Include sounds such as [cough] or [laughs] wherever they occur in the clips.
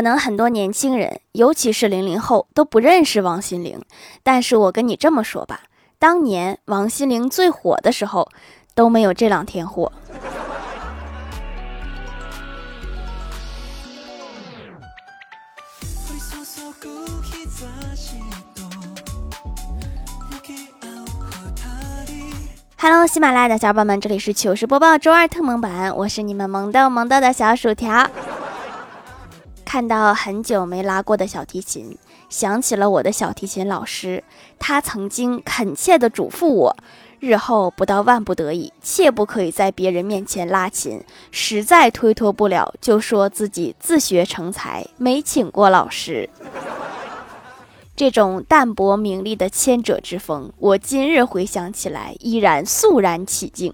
可能很多年轻人，尤其是零零后，都不认识王心凌。但是我跟你这么说吧，当年王心凌最火的时候，都没有这两天火。Hello，喜马拉雅的小伙伴们，这里是糗事播报周二特蒙版，我是你们萌逗萌逗的小薯条。看到很久没拉过的小提琴，想起了我的小提琴老师，他曾经恳切地嘱咐我，日后不到万不得已，切不可以在别人面前拉琴，实在推脱不了，就说自己自学成才，没请过老师。[laughs] 这种淡泊名利的谦者之风，我今日回想起来依然肃然起敬。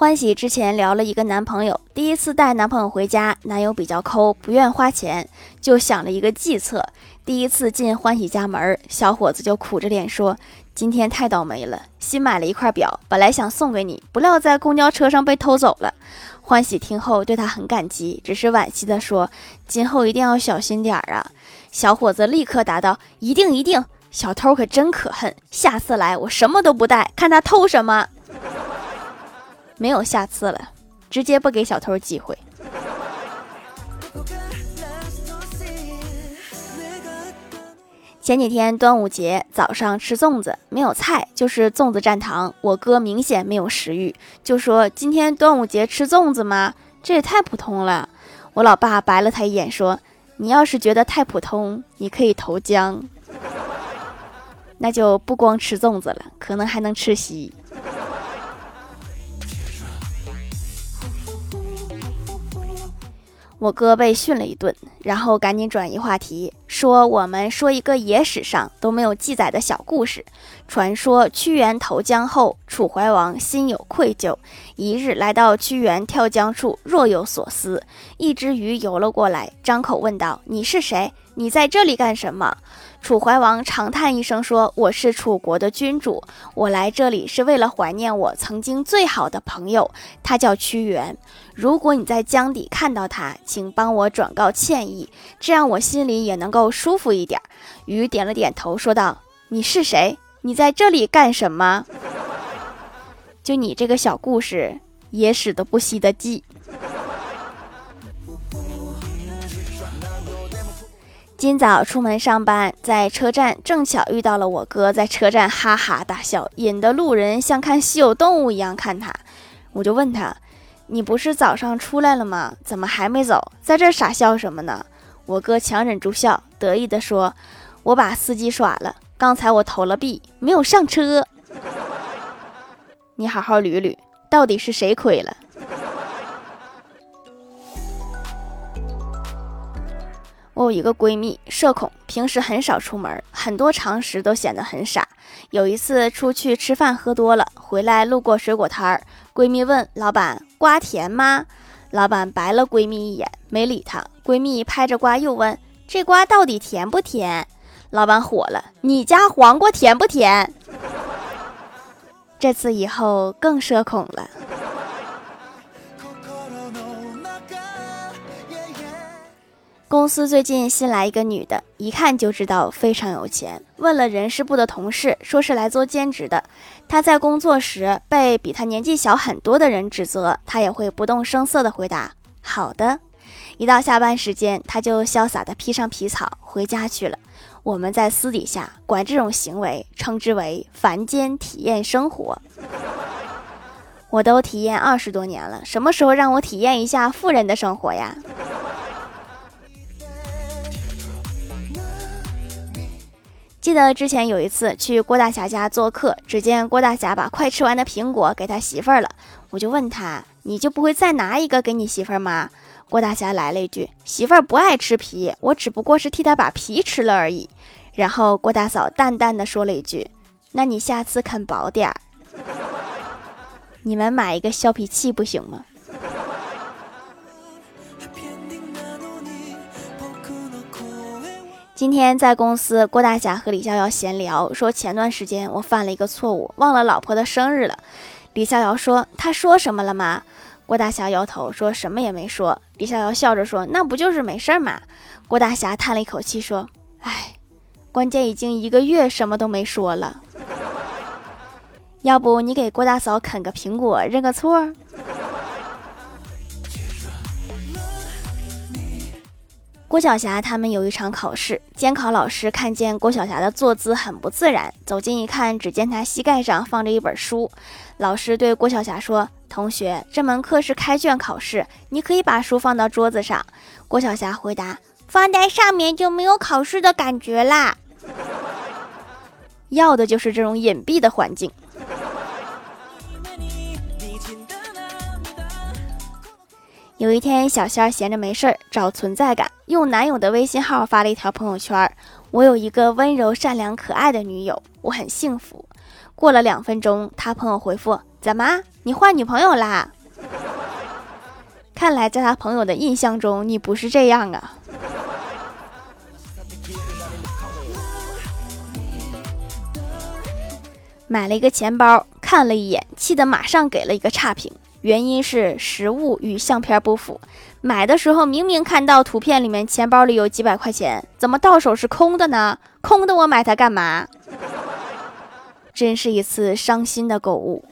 欢喜之前聊了一个男朋友，第一次带男朋友回家，男友比较抠，不愿花钱，就想了一个计策。第一次进欢喜家门，小伙子就苦着脸说：“今天太倒霉了，新买了一块表，本来想送给你，不料在公交车上被偷走了。”欢喜听后对他很感激，只是惋惜地说：“今后一定要小心点儿啊！”小伙子立刻答道：“一定一定，小偷可真可恨，下次来我什么都不带，看他偷什么。”没有下次了，直接不给小偷机会。前几天端午节早上吃粽子，没有菜，就是粽子蘸糖。我哥明显没有食欲，就说：“今天端午节吃粽子吗？这也太普通了。”我老爸白了他一眼，说：“你要是觉得太普通，你可以投江，那就不光吃粽子了，可能还能吃席。”我哥被训了一顿，然后赶紧转移话题，说：“我们说一个野史上都没有记载的小故事。传说屈原投江后，楚怀王心有愧疚，一日来到屈原跳江处，若有所思。一只鱼游了过来，张口问道：‘你是谁？你在这里干什么？’”楚怀王长叹一声说：“我是楚国的君主，我来这里是为了怀念我曾经最好的朋友，他叫屈原。如果你在江底看到他，请帮我转告歉意，这样我心里也能够舒服一点。”鱼点了点头，说道：“你是谁？你在这里干什么？就你这个小故事，野史都不稀的记。”今早出门上班，在车站正巧遇到了我哥，在车站哈哈大笑，引得路人像看稀有动物一样看他。我就问他：“你不是早上出来了吗？怎么还没走？在这傻笑什么呢？”我哥强忍住笑，得意地说：“我把司机耍了，刚才我投了币，没有上车。[laughs] 你好好捋捋，到底是谁亏了？”我有一个闺蜜，社恐，平时很少出门，很多常识都显得很傻。有一次出去吃饭喝多了，回来路过水果摊儿，闺蜜问老板：“瓜甜吗？”老板白了闺蜜一眼，没理她。闺蜜拍着瓜又问：“这瓜到底甜不甜？”老板火了：“你家黄瓜甜不甜？” [laughs] 这次以后更社恐了。公司最近新来一个女的，一看就知道非常有钱。问了人事部的同事，说是来做兼职的。她在工作时被比她年纪小很多的人指责，她也会不动声色地回答：“好的。”一到下班时间，她就潇洒地披上皮草回家去了。我们在私底下管这种行为称之为“凡间体验生活”。我都体验二十多年了，什么时候让我体验一下富人的生活呀？记得之前有一次去郭大侠家做客，只见郭大侠把快吃完的苹果给他媳妇儿了，我就问他：“你就不会再拿一个给你媳妇儿吗？”郭大侠来了一句：“媳妇儿不爱吃皮，我只不过是替她把皮吃了而已。”然后郭大嫂淡淡的说了一句：“那你下次啃薄点儿，你们买一个削皮器不行吗？”今天在公司，郭大侠和李逍遥闲聊，说前段时间我犯了一个错误，忘了老婆的生日了。李逍遥说：“他说什么了吗？”郭大侠摇头说什么也没说。李逍遥笑着说：“那不就是没事儿吗？”郭大侠叹了一口气说：“哎，关键已经一个月什么都没说了。要不你给郭大嫂啃个苹果认个错？”郭晓霞他们有一场考试，监考老师看见郭晓霞的坐姿很不自然，走近一看，只见她膝盖上放着一本书。老师对郭晓霞说：“同学，这门课是开卷考试，你可以把书放到桌子上。”郭晓霞回答：“放在上面就没有考试的感觉啦。[laughs] ”要的就是这种隐蔽的环境。有一天，小仙儿闲着没事儿找存在感，用男友的微信号发了一条朋友圈：“我有一个温柔、善良、可爱的女友，我很幸福。”过了两分钟，他朋友回复：“怎么，你换女朋友啦？” [laughs] 看来在他朋友的印象中，你不是这样啊。买了一个钱包，看了一眼，气得马上给了一个差评。原因是实物与相片不符，买的时候明明看到图片里面钱包里有几百块钱，怎么到手是空的呢？空的我买它干嘛？真是一次伤心的购物。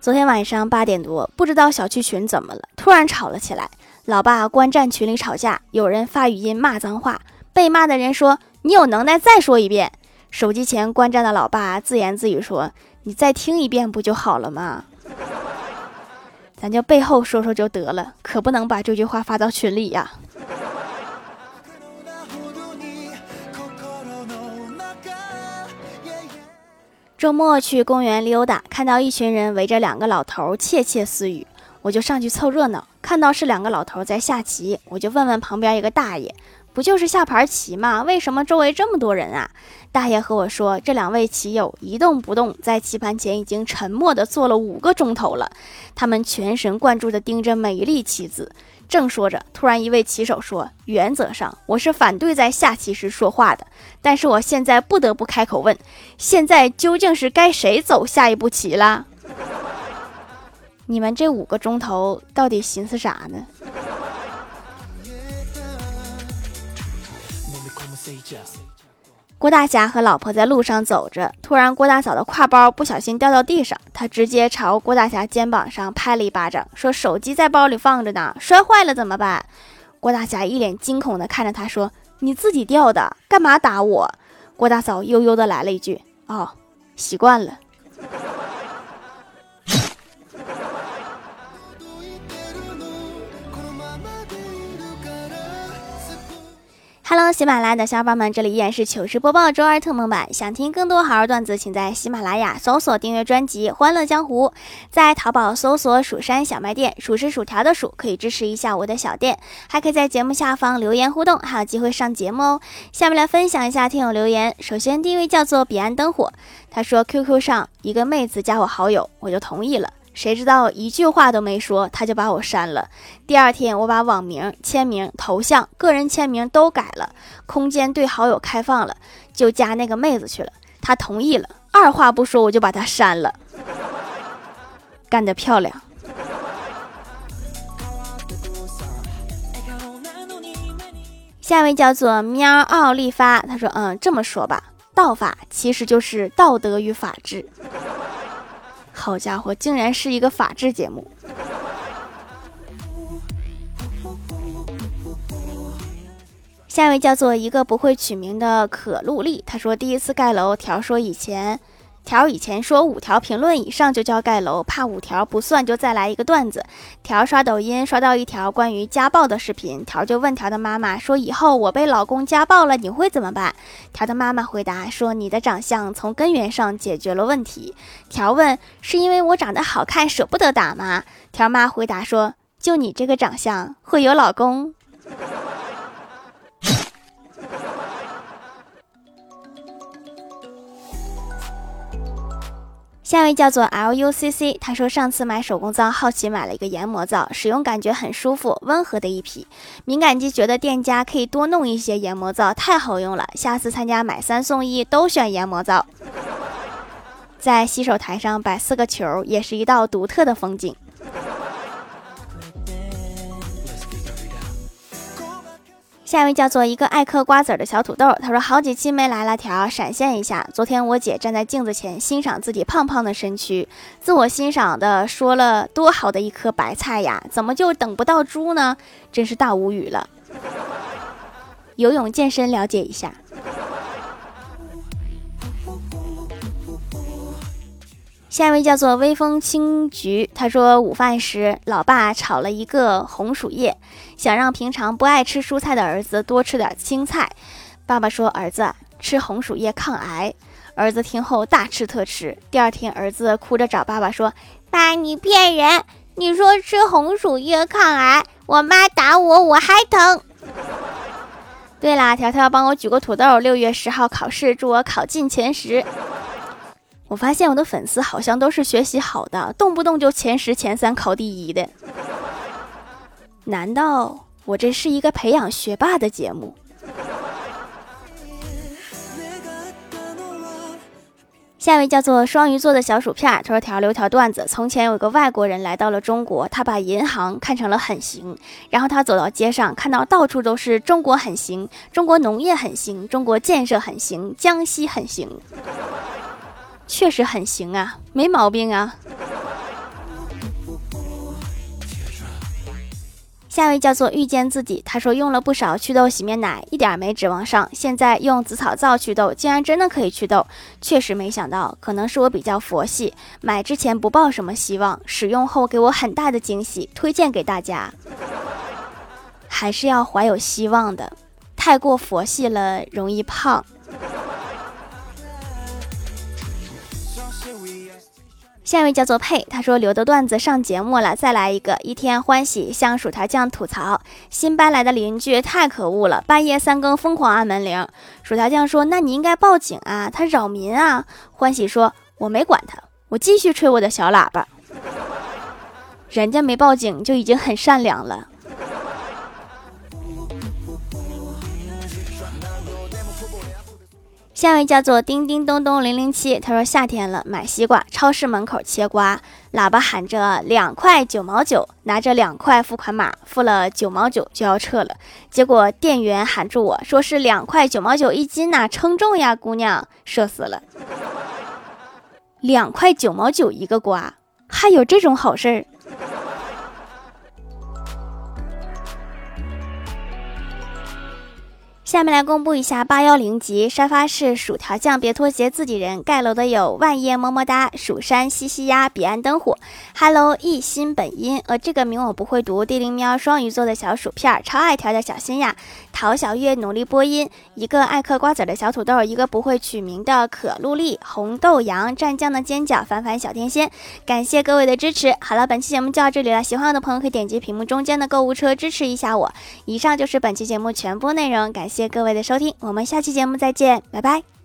昨天晚上八点多，不知道小区群怎么了，突然吵了起来。老爸观战群里吵架，有人发语音骂脏话，被骂的人说：“你有能耐再说一遍。”手机前观战的老爸自言自语说：“你再听一遍不就好了吗？”咱就背后说说就得了，可不能把这句话发到群里呀。周末去公园溜达，看到一群人围着两个老头窃窃私语，我就上去凑热闹。看到是两个老头在下棋，我就问问旁边一个大爷。不就是下盘棋吗？为什么周围这么多人啊？大爷和我说，这两位棋友一动不动，在棋盘前已经沉默地坐了五个钟头了。他们全神贯注地盯着每一粒棋子。正说着，突然一位棋手说：“原则上我是反对在下棋时说话的，但是我现在不得不开口问：现在究竟是该谁走下一步棋啦？你们这五个钟头到底寻思啥呢？”郭大侠和老婆在路上走着，突然郭大嫂的挎包不小心掉到地上，他直接朝郭大侠肩膀上拍了一巴掌，说：“手机在包里放着呢，摔坏了怎么办？”郭大侠一脸惊恐地看着他说：“你自己掉的，干嘛打我？”郭大嫂悠悠地来了一句：“哦，习惯了。” Hello，喜马拉雅的小伙伴们，这里依然是糗事播报周二特蒙版。想听更多好玩段子，请在喜马拉雅搜索订阅专辑《欢乐江湖》，在淘宝搜索“蜀山小卖店”，数是薯条的数，可以支持一下我的小店。还可以在节目下方留言互动，还有机会上节目哦。下面来分享一下听友留言。首先第一位叫做彼岸灯火，他说 QQ 上一个妹子加我好友，我就同意了。谁知道一句话都没说，他就把我删了。第二天，我把网名、签名、头像、个人签名都改了，空间对好友开放了，就加那个妹子去了。他同意了，二话不说我就把他删了。干得漂亮！下一位叫做喵奥利发，他说：“嗯，这么说吧，道法其实就是道德与法治。”好家伙，竟然是一个法制节目！下一位叫做一个不会取名的可露丽，她说第一次盖楼，条说以前。条以前说五条评论以上就叫盖楼，怕五条不算就再来一个段子。条刷抖音刷到一条关于家暴的视频，条就问条的妈妈说：“以后我被老公家暴了，你会怎么办？”条的妈妈回答说：“你的长相从根源上解决了问题。”条问：“是因为我长得好看舍不得打吗？”条妈回答说：“就你这个长相，会有老公？”下一位叫做 L U C C，他说上次买手工皂，好奇买了一个研磨皂，使用感觉很舒服，温和的一批。敏感肌觉得店家可以多弄一些研磨皂，太好用了，下次参加买三送一都选研磨皂。在洗手台上摆四个球，也是一道独特的风景。下一位叫做一个爱嗑瓜子的小土豆，他说好几期没来了条，闪现一下。昨天我姐站在镜子前欣赏自己胖胖的身躯，自我欣赏的说了多好的一颗白菜呀，怎么就等不到猪呢？真是大无语了。游泳健身了解一下。下一位叫做微风青菊，他说午饭时，老爸炒了一个红薯叶，想让平常不爱吃蔬菜的儿子多吃点青菜。爸爸说：“儿子吃红薯叶抗癌。”儿子听后大吃特吃。第二天，儿子哭着找爸爸说：“爸，你骗人！你说吃红薯叶抗癌，我妈打我，我还疼。”对啦，条条帮我举个土豆，六月十号考试，祝我考进前十。我发现我的粉丝好像都是学习好的，动不动就前十、前三考第一的。难道我这是一个培养学霸的节目？下一位叫做双鱼座的小薯片，他说：“条留条段子。从前有个外国人来到了中国，他把银行看成了很行。然后他走到街上，看到到处都是中国很行，中国农业很行，中国建设很行，江西很行。”确实很行啊，没毛病啊。下一位叫做遇见自己，他说用了不少祛痘洗面奶，一点没指望上。现在用紫草皂祛痘，竟然真的可以祛痘，确实没想到。可能是我比较佛系，买之前不抱什么希望，使用后给我很大的惊喜，推荐给大家。还是要怀有希望的，太过佛系了容易胖。下一位叫做佩，他说留的段子上节目了，再来一个。一天欢喜向薯条酱吐槽，新搬来的邻居太可恶了，半夜三更疯狂按门铃。薯条酱说：“那你应该报警啊，他扰民啊。”欢喜说：“我没管他，我继续吹我的小喇叭。人家没报警就已经很善良了。”下一位叫做叮叮咚咚零零七，他说夏天了，买西瓜，超市门口切瓜，喇叭喊着两块九毛九，拿着两块付款码，付了九毛九就要撤了，结果店员喊住我说是两块九毛九一斤呐，称重呀，姑娘，社死了，两块九毛九一个瓜，还有这种好事儿。下面来公布一下八幺零级沙发是薯条酱，别拖鞋，自己人盖楼的有万叶么么哒、蜀山西西鸭、彼岸灯火、Hello 一心本音，呃，这个名我不会读。地灵喵双鱼座的小薯片，超爱条的小心呀。陶小月努力播音，一个爱嗑瓜子的小土豆，一个不会取名的可露丽，红豆羊蘸酱的尖角，凡凡小天仙。感谢各位的支持。好了，本期节目就到这里了，喜欢我的朋友可以点击屏幕中间的购物车支持一下我。以上就是本期节目全部内容，感谢。谢各位的收听，我们下期节目再见，拜拜。